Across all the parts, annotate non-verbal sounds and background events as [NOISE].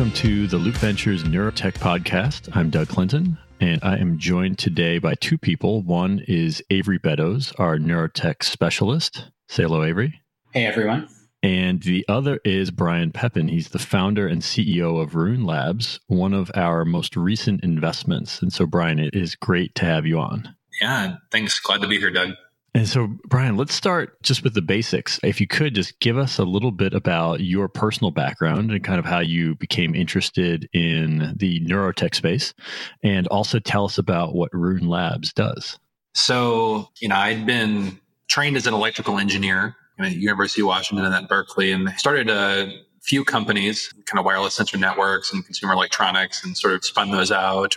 Welcome to the Loop Ventures Neurotech podcast. I'm Doug Clinton, and I am joined today by two people. One is Avery Beddoes, our neurotech specialist. Say hello, Avery. Hey, everyone. And the other is Brian Pepin. He's the founder and CEO of Rune Labs, one of our most recent investments. And so, Brian, it is great to have you on. Yeah, thanks. Glad to be here, Doug. And so, Brian, let's start just with the basics. If you could just give us a little bit about your personal background and kind of how you became interested in the neurotech space, and also tell us about what Rune Labs does. So, you know, I'd been trained as an electrical engineer at University of Washington and at Berkeley, and started a few companies, kind of wireless sensor networks and consumer electronics, and sort of spun those out.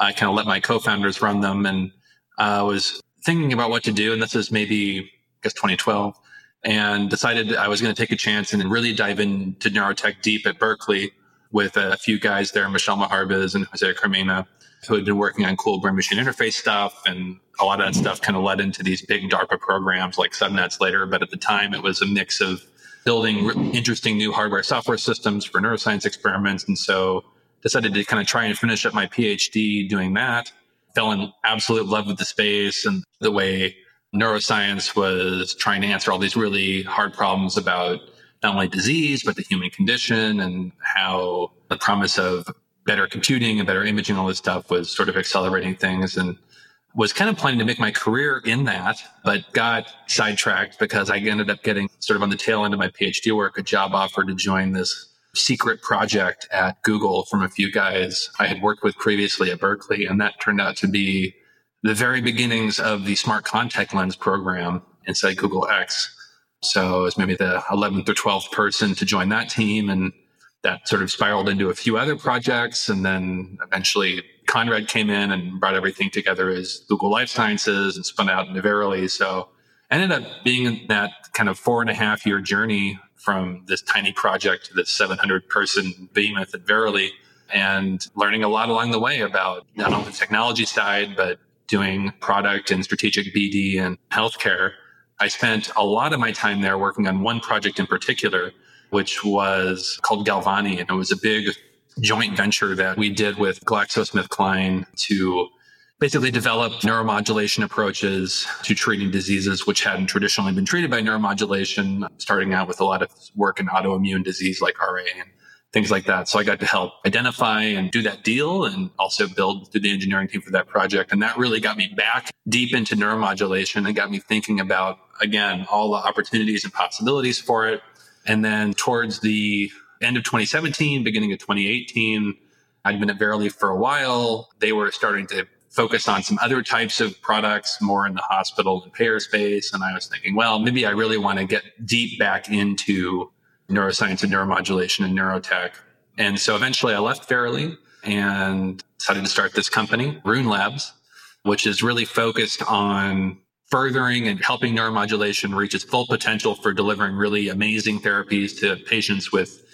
I kind of let my co-founders run them, and I uh, was thinking about what to do, and this is maybe I guess 2012, and decided I was going to take a chance and really dive into neurotech deep at Berkeley with a few guys there, Michel Maharbiz and Jose Carmena, who had been working on cool brain machine interface stuff. And a lot of that stuff kind of led into these big DARPA programs like subnets later. But at the time, it was a mix of building interesting new hardware software systems for neuroscience experiments. And so decided to kind of try and finish up my PhD doing that fell in absolute love with the space and the way neuroscience was trying to answer all these really hard problems about not only disease, but the human condition and how the promise of better computing and better imaging, all this stuff was sort of accelerating things and was kind of planning to make my career in that, but got sidetracked because I ended up getting sort of on the tail end of my PhD work, a job offer to join this secret project at Google from a few guys I had worked with previously at Berkeley. And that turned out to be the very beginnings of the smart contact lens program inside Google X. So I was maybe the 11th or 12th person to join that team. And that sort of spiraled into a few other projects. And then eventually Conrad came in and brought everything together as Google Life Sciences and spun out into Verily. So ended up being in that kind of four and a half year journey from this tiny project to this 700 person behemoth at Verily and learning a lot along the way about not only the technology side, but doing product and strategic BD and healthcare. I spent a lot of my time there working on one project in particular, which was called Galvani. And it was a big joint venture that we did with GlaxoSmithKline to basically develop neuromodulation approaches to treating diseases which hadn't traditionally been treated by neuromodulation, starting out with a lot of work in autoimmune disease like RA and things like that. So I got to help identify and do that deal and also build the engineering team for that project. And that really got me back deep into neuromodulation and got me thinking about, again, all the opportunities and possibilities for it. And then towards the end of 2017, beginning of 2018, I'd been at Verily for a while. They were starting to focus on some other types of products more in the hospital and payer space. And I was thinking, well, maybe I really want to get deep back into neuroscience and neuromodulation and neurotech. And so eventually I left Verily and decided to start this company, Rune Labs, which is really focused on furthering and helping neuromodulation reach its full potential for delivering really amazing therapies to patients with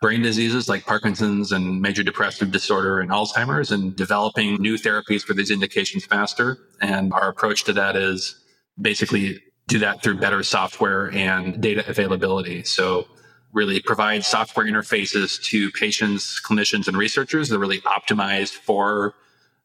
brain diseases like Parkinson's and major depressive disorder and Alzheimer's and developing new therapies for these indications faster. And our approach to that is basically do that through better software and data availability. So really provide software interfaces to patients, clinicians, and researchers that are really optimized for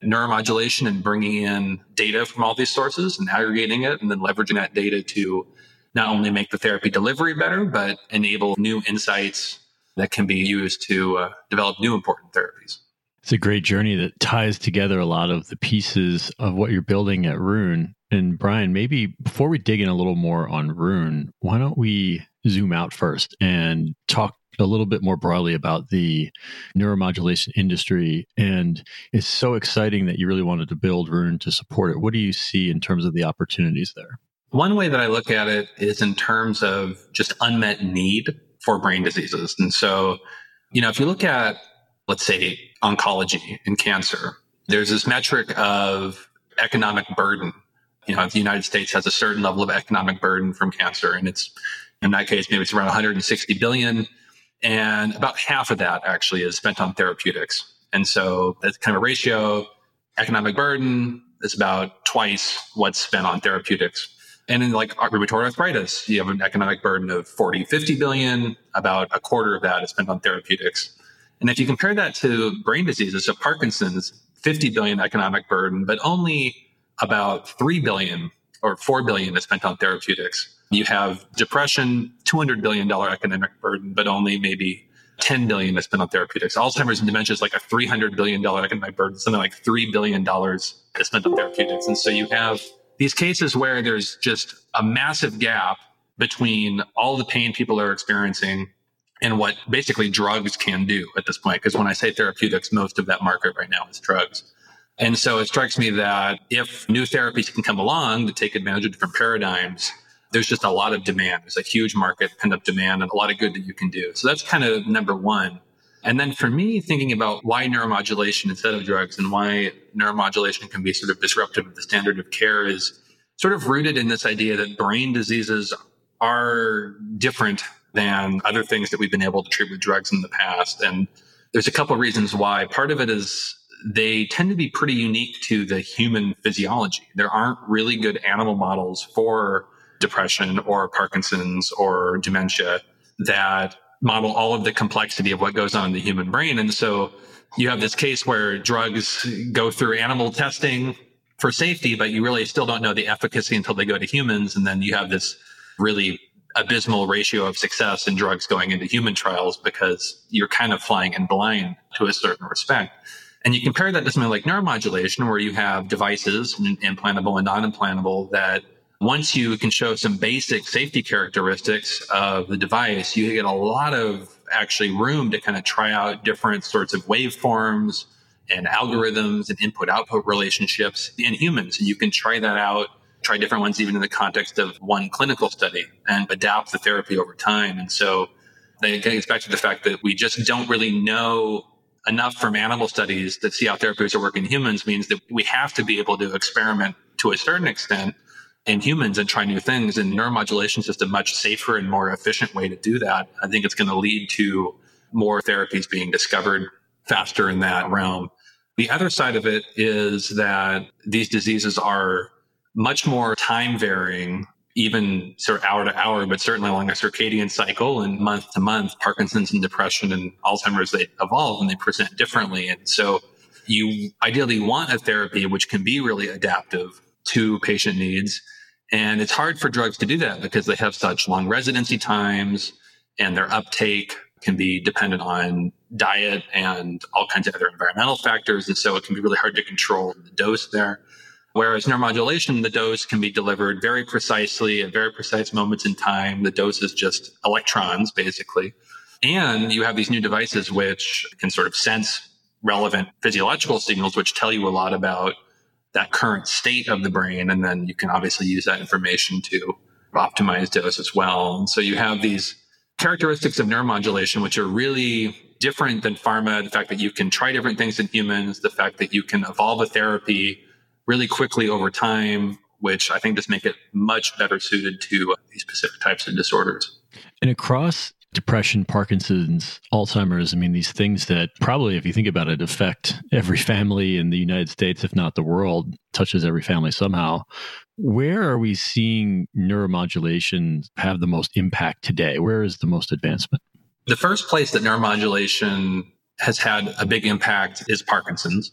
neuromodulation and bringing in data from all these sources and aggregating it and then leveraging that data to not only make the therapy delivery better, but enable new insights that can be used to uh, develop new important therapies. It's a great journey that ties together a lot of the pieces of what you're building at Rune. And Brian, maybe before we dig in a little more on Rune, why don't we zoom out first and talk a little bit more broadly about the neuromodulation industry. And it's so exciting that you really wanted to build Rune to support it. What do you see in terms of the opportunities there? One way that I look at it is in terms of just unmet need for brain diseases. And so, you know, if you look at, let's say, oncology and cancer, there's this metric of economic burden. You know, the United States has a certain level of economic burden from cancer, and it's in that case, maybe it's around 160 billion. And about half of that actually is spent on therapeutics. And so that's kind of a ratio. economic burden is about twice what's spent on therapeutics. And in like rheumatoid arthritis, you have an economic burden of 40, 50 billion, about a quarter of that is spent on therapeutics. And if you compare that to brain diseases, so Parkinson's, 50 billion economic burden, but only about 3 billion or 4 billion is spent on therapeutics. You have depression, $200 billion economic burden, but only maybe 10 billion is spent on therapeutics. Alzheimer's and dementia is like a $300 billion economic burden, something like $3 billion is spent on therapeutics. And so you have these cases where there's just a massive gap between all the pain people are experiencing and what basically drugs can do at this point. Because when I say therapeutics, most of that market right now is drugs. And so it strikes me that if new therapies can come along to take advantage of different paradigms, there's just a lot of demand. There's a huge market, pent up demand, and a lot of good that you can do. So that's kind of number one. And then for me, thinking about why neuromodulation instead of drugs and why neuromodulation can be sort of disruptive of the standard of care is sort of rooted in this idea that brain diseases are different than other things that we've been able to treat with drugs in the past. And there's a couple of reasons why. Part of it is they tend to be pretty unique to the human physiology. There aren't really good animal models for depression or Parkinson's or dementia that model all of the complexity of what goes on in the human brain. And so you have this case where drugs go through animal testing for safety, but you really still don't know the efficacy until they go to humans. And then you have this really abysmal ratio of success in drugs going into human trials because you're kind of flying in blind to a certain respect. And you compare that to something like neuromodulation, where you have devices, implantable and non implantable, that once you can show some basic safety characteristics of the device, you get a lot of actually room to kind of try out different sorts of waveforms and algorithms and input output relationships in humans. And you can try that out try different ones even in the context of one clinical study and adapt the therapy over time. And so that gets back to the fact that we just don't really know enough from animal studies that see how therapies are working in humans means that we have to be able to experiment to a certain extent in humans and try new things. And neuromodulation is just a much safer and more efficient way to do that. I think it's going to lead to more therapies being discovered faster in that realm. The other side of it is that these diseases are much more time varying, even sort of hour to hour, but certainly along a circadian cycle and month to month. Parkinson's and depression and Alzheimer's, they evolve and they present differently. And so you ideally want a therapy which can be really adaptive to patient needs. And it's hard for drugs to do that because they have such long residency times and their uptake can be dependent on diet and all kinds of other environmental factors. And so it can be really hard to control the dose there. Whereas neuromodulation, the dose can be delivered very precisely at very precise moments in time. The dose is just electrons, basically. And you have these new devices which can sort of sense relevant physiological signals, which tell you a lot about that current state of the brain. And then you can obviously use that information to optimize dose as well. And so you have these characteristics of neuromodulation, which are really different than pharma. The fact that you can try different things in humans, the fact that you can evolve a therapy really quickly over time, which I think just make it much better suited to these specific types of disorders. And across depression, Parkinson's, Alzheimer's, I mean, these things that probably, if you think about it, affect every family in the United States, if not the world, touches every family somehow. Where are we seeing neuromodulation have the most impact today? Where is the most advancement? The first place that neuromodulation has had a big impact is Parkinson's.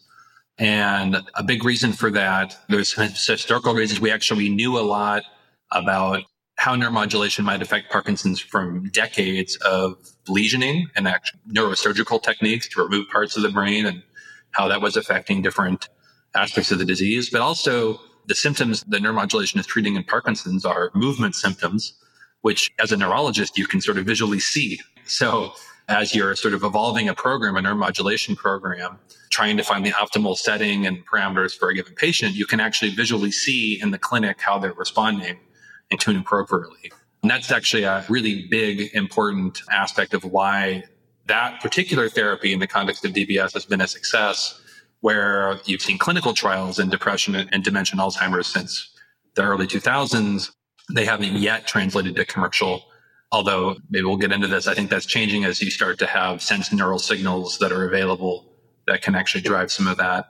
And a big reason for that, there's historical reasons. We actually knew a lot about how neuromodulation might affect Parkinson's from decades of lesioning and neurosurgical techniques to remove parts of the brain and how that was affecting different aspects of the disease. But also the symptoms that neuromodulation is treating in Parkinson's are movement symptoms, which as a neurologist, you can sort of visually see. So as you're sort of evolving a program, a neuromodulation program, trying to find the optimal setting and parameters for a given patient, you can actually visually see in the clinic how they're responding and tune appropriately. And that's actually a really big, important aspect of why that particular therapy in the context of DBS has been a success, where you've seen clinical trials in depression and dementia and Alzheimer's since the early 2000s. They haven't yet translated to commercial Although maybe we'll get into this. I think that's changing as you start to have sense neural signals that are available that can actually drive some of that.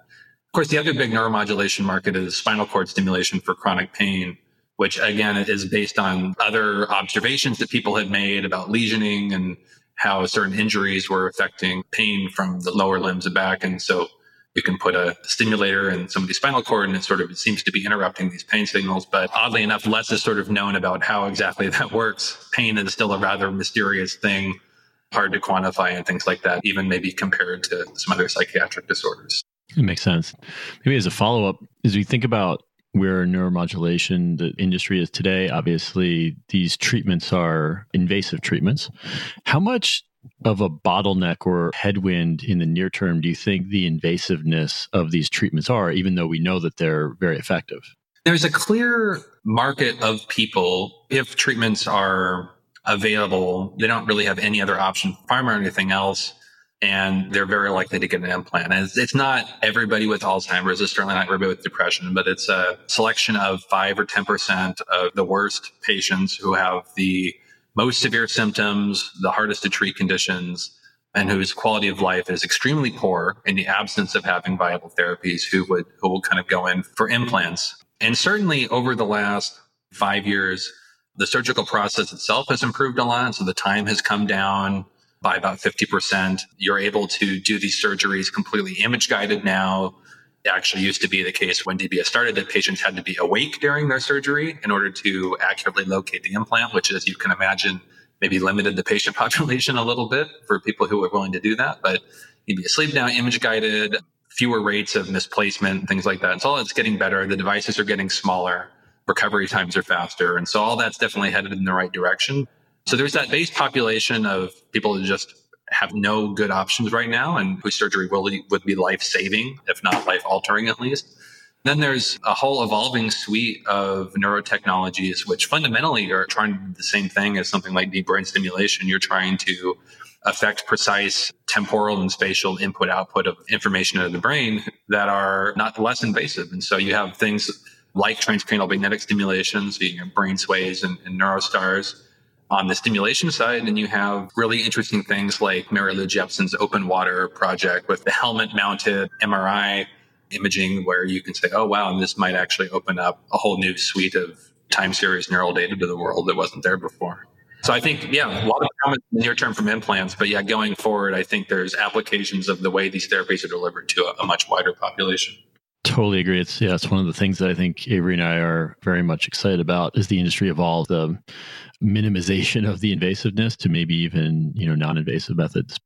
Of course, the other big neuromodulation market is spinal cord stimulation for chronic pain, which again is based on other observations that people had made about lesioning and how certain injuries were affecting pain from the lower limbs and back. And so you can put a stimulator in somebody's spinal cord and it sort of seems to be interrupting these pain signals. But oddly enough, less is sort of known about how exactly [LAUGHS] that works. Pain is still a rather mysterious thing, hard to quantify and things like that, even maybe compared to some other psychiatric disorders. It makes sense. Maybe as a follow up, as we think about where neuromodulation the industry is today obviously these treatments are invasive treatments. How much of a bottleneck or headwind in the near term do you think the invasiveness of these treatments are even though we know that they're very effective? There's a clear market of people if treatments are available they don't really have any other option pharma or anything else and they're very likely to get an implant. And it's, it's, not everybody with Alzheimer's, it's certainly not everybody with depression, but it's a selection of five or 10% of the worst patients who have the most severe symptoms, the hardest to treat conditions, and whose quality of life is extremely poor in the absence of having viable therapies who would, who will kind of go in for implants. And certainly over the last five years, the surgical process itself has improved a lot. So the time has come down by about 50%. You're able to do these surgeries completely image guided now. It actually used to be the case when DBS started that patients had to be awake during their surgery in order to accurately locate the implant, which, as you can imagine, maybe limited the patient [LAUGHS] population a little bit for people who were willing to do that. But you'd be asleep now, image guided, fewer rates of misplacement, things like that. And so all it's getting better. The devices are getting smaller, recovery times are faster. And so all that's definitely headed in the right direction. So there's that base population of people who just have no good options right now and whose surgery will, would be life saving, if not life altering at least. Then there's a whole evolving suite of neurotechnologies, which fundamentally are trying to do the same thing as something like deep brain stimulation. You're trying to affect precise temporal and spatial input output of information into the brain that are not less invasive. And so you have things like transcranial magnetic stimulation, so BrainsWay and, and neurostars on the stimulation side, and you have really interesting things like Mary Lou Jepsen's Openwater project with the helmet mounted MRI imaging, where you can say, oh, wow, and this might actually open up a whole new suite of time series neural data to the world that wasn't there before. So I think, yeah, a lot of promise near term from implants, but yeah, going forward, I think there's applications of the way these therapies are delivered to a, a much wider population. Totally agree. It's yeah, it's one of the things that I think Avery and I are very much excited about as the industry evolves. The um, minimization of the invasiveness to maybe even you know non-invasive methods.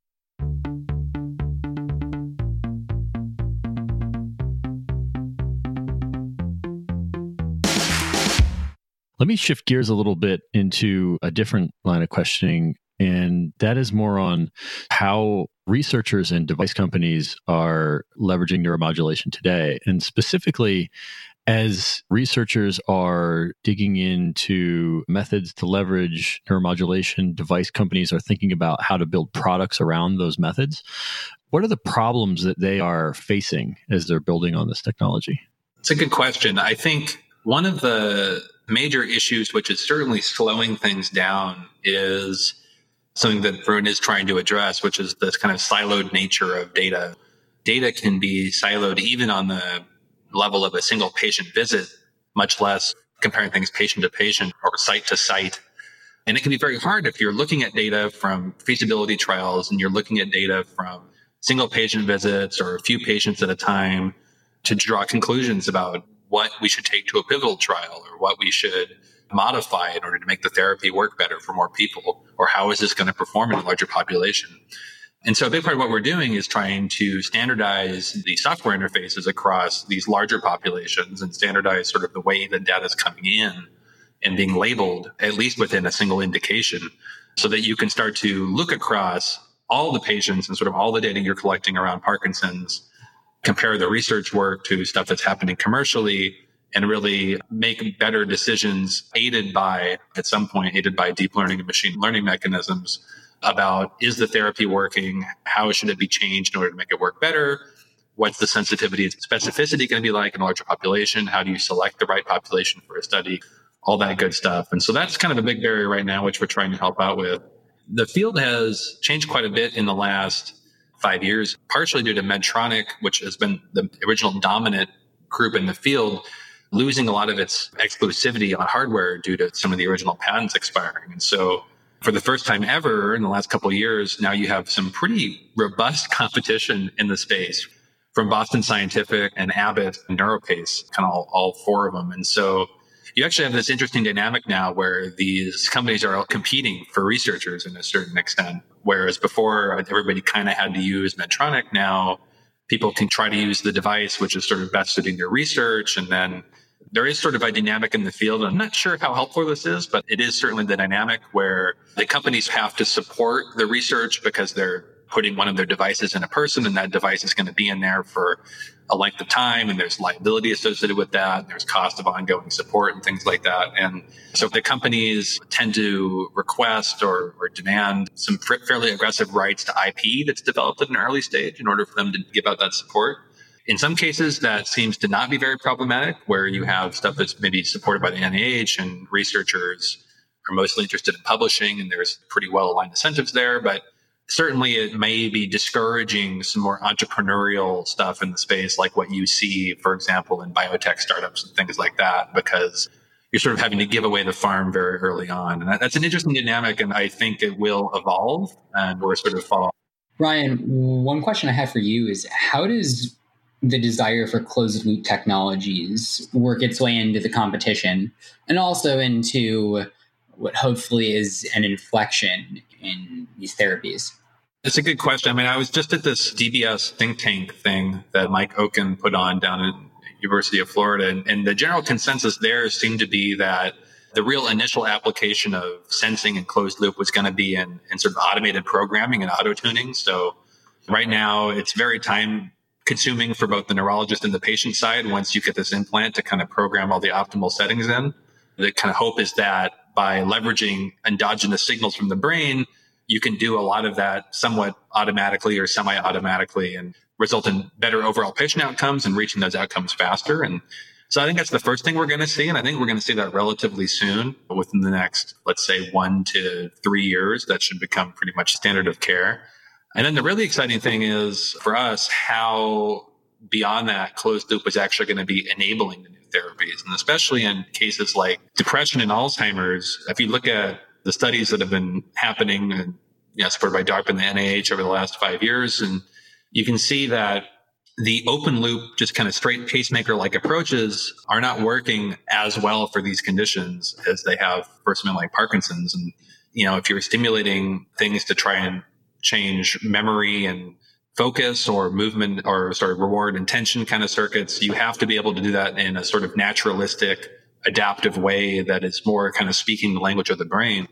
Let me shift gears a little bit into a different line of questioning, and that is more on how researchers and device companies are leveraging neuromodulation today. And specifically, as researchers are digging into methods to leverage neuromodulation, device companies are thinking about how to build products around those methods. What are the problems that they are facing as they're building on this technology? It's a good question. I think one of the major issues, which is certainly slowing things down, is something that Rune is trying to address, which is this kind of siloed nature of data. Data can be siloed even on the level of a single patient visit, much less comparing things patient to patient or site to site. And it can be very hard if you're looking at data from feasibility trials and you're looking at data from single patient visits or a few patients at a time to draw conclusions about what we should take to a pivotal trial or what we should modify in order to make the therapy work better for more people or how is this going to perform in a larger population. And so a big part of what we're doing is trying to standardize the software interfaces across these larger populations and standardize sort of the way the data is coming in and being labeled, at least within a single indication, so that you can start to look across all the patients and sort of all the data you're collecting around Parkinson's, compare the research work to stuff that's happening commercially, and really make better decisions aided by, at some point, aided by deep learning and machine learning mechanisms about is the therapy working? How should it be changed in order to make it work better? What's the sensitivity and specificity going to be like in a larger population? How do you select the right population for a study? All that good stuff. And so that's kind of a big barrier right now, which we're trying to help out with. The field has changed quite a bit in the last five years, partially due to Medtronic, which has been the original dominant group in the field, losing a lot of its exclusivity on hardware due to some of the original patents expiring. And so for the first time ever in the last couple of years, now you have some pretty robust competition in the space from Boston Scientific and Abbott and NeuroPace, kind of all, all four of them. And so you actually have this interesting dynamic now where these companies are competing for researchers in a certain extent. Whereas before everybody kind of had to use Medtronic, now people can try to use the device, which is sort of best suiting their research. And then there is sort of a dynamic in the field. I'm not sure how helpful this is, but it is certainly the dynamic where the companies have to support the research because they're putting one of their devices in a person and that device is going to be in there for a length of time and there's liability associated with that there's cost of ongoing support and things like that and so the companies tend to request or, or demand some fairly aggressive rights to ip that's developed at an early stage in order for them to give out that support in some cases, that seems to not be very problematic, where you have stuff that's maybe supported by the NIH and researchers are mostly interested in publishing, and there's pretty well aligned incentives there. But certainly it may be discouraging some more entrepreneurial stuff in the space, like what you see, for example, in biotech startups and things like that, because you're sort of having to give away the farm very early on. And that's an interesting dynamic, and I think it will evolve, and we're sort of fall. Brian, one question I have for you is how does the desire for closed loop technologies work its way into the competition and also into what hopefully is an inflection in these therapies? It's a good question. I mean, I was just at this DBS think tank thing that Mike Okun put on down at University of Florida, and, and the general consensus there seemed to be that the real initial application of sensing and closed loop was going to be in, in sort of automated programming and auto tuning. So right now, it's very time consuming for both the neurologist and the patient side once you get this implant to kind of program all the optimal settings in. The kind of hope is that by leveraging endogenous signals from the brain, you can do a lot of that somewhat automatically or semi automatically and result in better overall patient outcomes and reaching those outcomes faster. And so I think that's the first thing we're going to see. And I think we're going to see that relatively soon within the next, let's say one to three years. That should become pretty much standard of care. And then the really exciting thing is for us, how beyond that closed loop is actually going to be enabling the new therapies. And especially in cases like depression and Alzheimer's, if you look at the studies that have been happening and supported by DARPA and the NIH over the last five years, and you can see that the open loop, just kind of straight pacemaker like approaches are not working as well for these conditions as they have for something like Parkinson's. And, you know, if you're stimulating things to try and change memory and focus or movement or sorry, reward intention kind of circuits, you have to be able to do that in a sort of naturalistic, adaptive way that is more kind of speaking the language of the brain.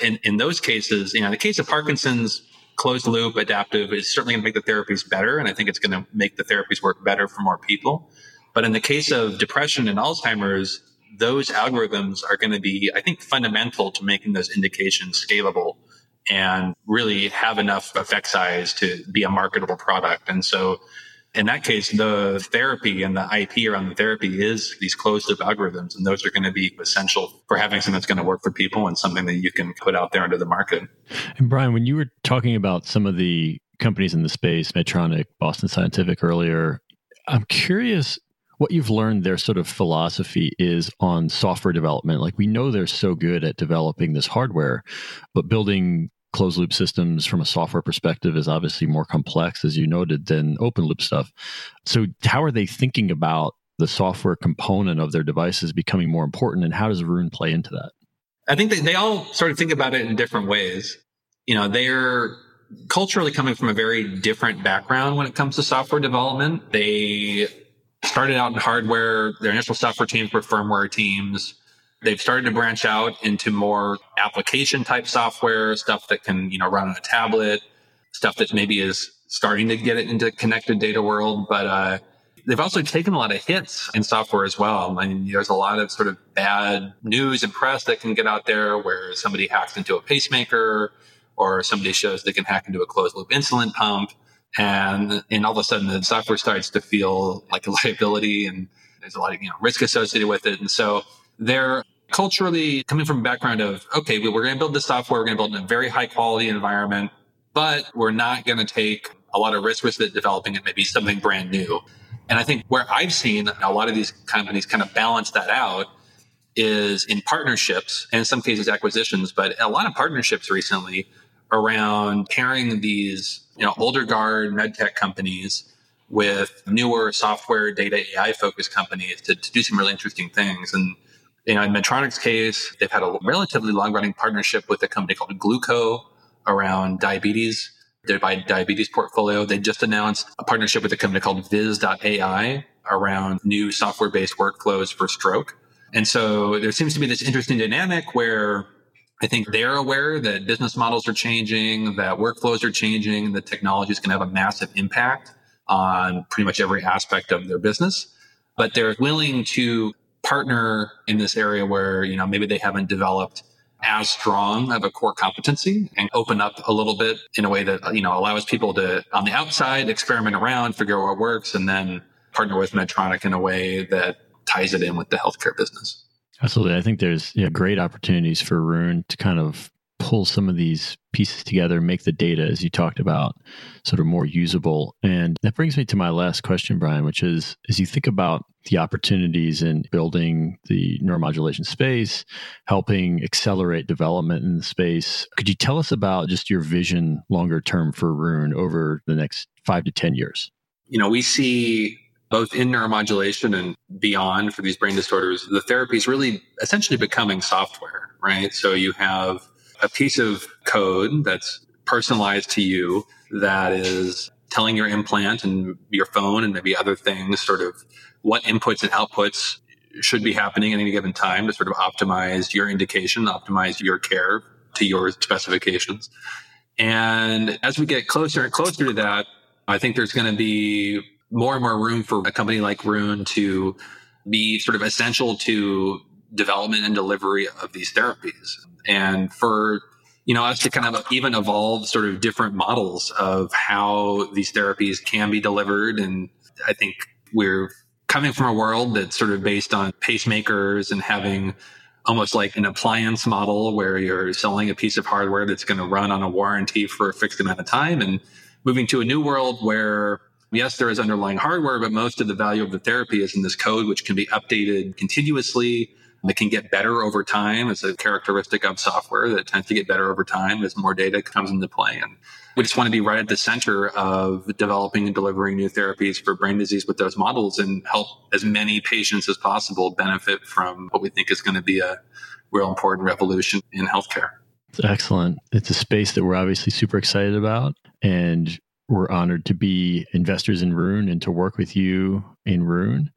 In, in those cases, you know, in the case of Parkinson's, closed loop adaptive is certainly going to make the therapies better. And I think it's going to make the therapies work better for more people. But in the case of depression and Alzheimer's, those algorithms are going to be, I think, fundamental to making those indications scalable and really have enough effect size to be a marketable product. And so in that case, the therapy and the IP around the therapy is these closed loop algorithms. And those are going to be essential for having something that's going to work for people and something that you can put out there into the market. And Brian, when you were talking about some of the companies in the space, Medtronic, Boston Scientific earlier, I'm curious what you've learned their sort of philosophy is on software development. Like we know they're so good at developing this hardware, but building closed loop systems from a software perspective is obviously more complex, as you noted, than open loop stuff. So, how are they thinking about the software component of their devices becoming more important, and how does Rune play into that? I think they, they all sort of think about it in different ways. You know, they're culturally coming from a very different background when it comes to software development. They started out in hardware. Their initial software teams were firmware teams. They've started to branch out into more application type software, stuff that can, you know, run on a tablet, stuff that maybe is starting to get it into connected data world. But uh, they've also taken a lot of hits in software as well. I mean, there's a lot of sort of bad news and press that can get out there where somebody hacks into a pacemaker or somebody shows they can hack into a closed loop insulin pump. And, and all of a sudden the software starts to feel like a [LAUGHS] liability and there's a lot of, you know, risk associated with it. And so they're culturally coming from a background of, okay, we're going to build this software. We're going to build in a very high quality environment, but we're not going to take a lot of risk with it developing it, maybe something brand new. And I think where I've seen a lot of these companies kind of balance that out is in partnerships and in some cases acquisitions, but a lot of partnerships recently around pairing these, you know, older guard medtech companies with newer software, data, AI focused companies to, to do some really interesting things. And you know, in Medtronic's case, they've had a relatively long running partnership with a company called Glooko around diabetes, their diabetes portfolio. They just announced a partnership with a company called Viz.ai around new software based workflows for stroke. And so there seems to be this interesting dynamic where I think they're aware that business models are changing, that workflows are changing, that technology is going to have a massive impact on pretty much every aspect of their business. But they're willing to partner in this area where, you know, maybe they haven't developed as strong of a core competency and open up a little bit in a way that, you know, allows people to, on the outside, experiment around, figure out what works, and then partner with Medtronic in a way that ties it in with the healthcare business. Absolutely. I think there's yeah, great opportunities for Rune to kind of pull some of these pieces together, make the data, as you talked about, sort of more usable. And that brings me to my last question, Brian, which is as you think about the opportunities in building the neuromodulation space, helping accelerate development in the space, could you tell us about just your vision longer term for Rune over the next five to 10 years? You know, we see both in neuromodulation and beyond for these brain disorders, the therapy is really essentially becoming software, right? So you have a piece of code that's personalized to you that is telling your implant and your phone and maybe other things sort of what inputs and outputs should be happening at any given time to sort of optimize your indication, optimize your care to your specifications. And as we get closer and closer to that, I think there's going to be more and more room for a company like Rune to be sort of essential to development and delivery of these therapies. And for you know us to kind of even evolve sort of different models of how these therapies can be delivered. And i think we're coming from a world that's sort of based on pacemakers and having almost like an appliance model where you're selling a piece of hardware that's going to run on a warranty for a fixed amount of time and moving to a new world where yes there is underlying hardware but most of the value of the therapy is in this code which can be updated continuously that can get better over time. It's a characteristic of software that tends to get better over time as more data comes into play. And we just want to be right at the center of developing and delivering new therapies for brain disease with those models and help as many patients as possible benefit from what we think is going to be a real important revolution in healthcare. Excellent. It's a space that we're obviously super excited about. And we're honored to be investors in Rune and to work with you in Rune.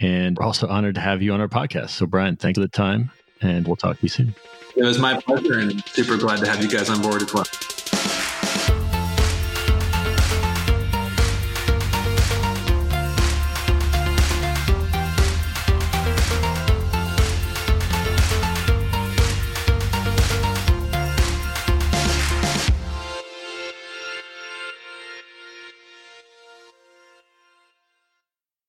And we're also honored to have you on our podcast. So, Brian, thanks for the time, and we'll talk to you soon. It was my pleasure, and super glad to have you guys on board as well.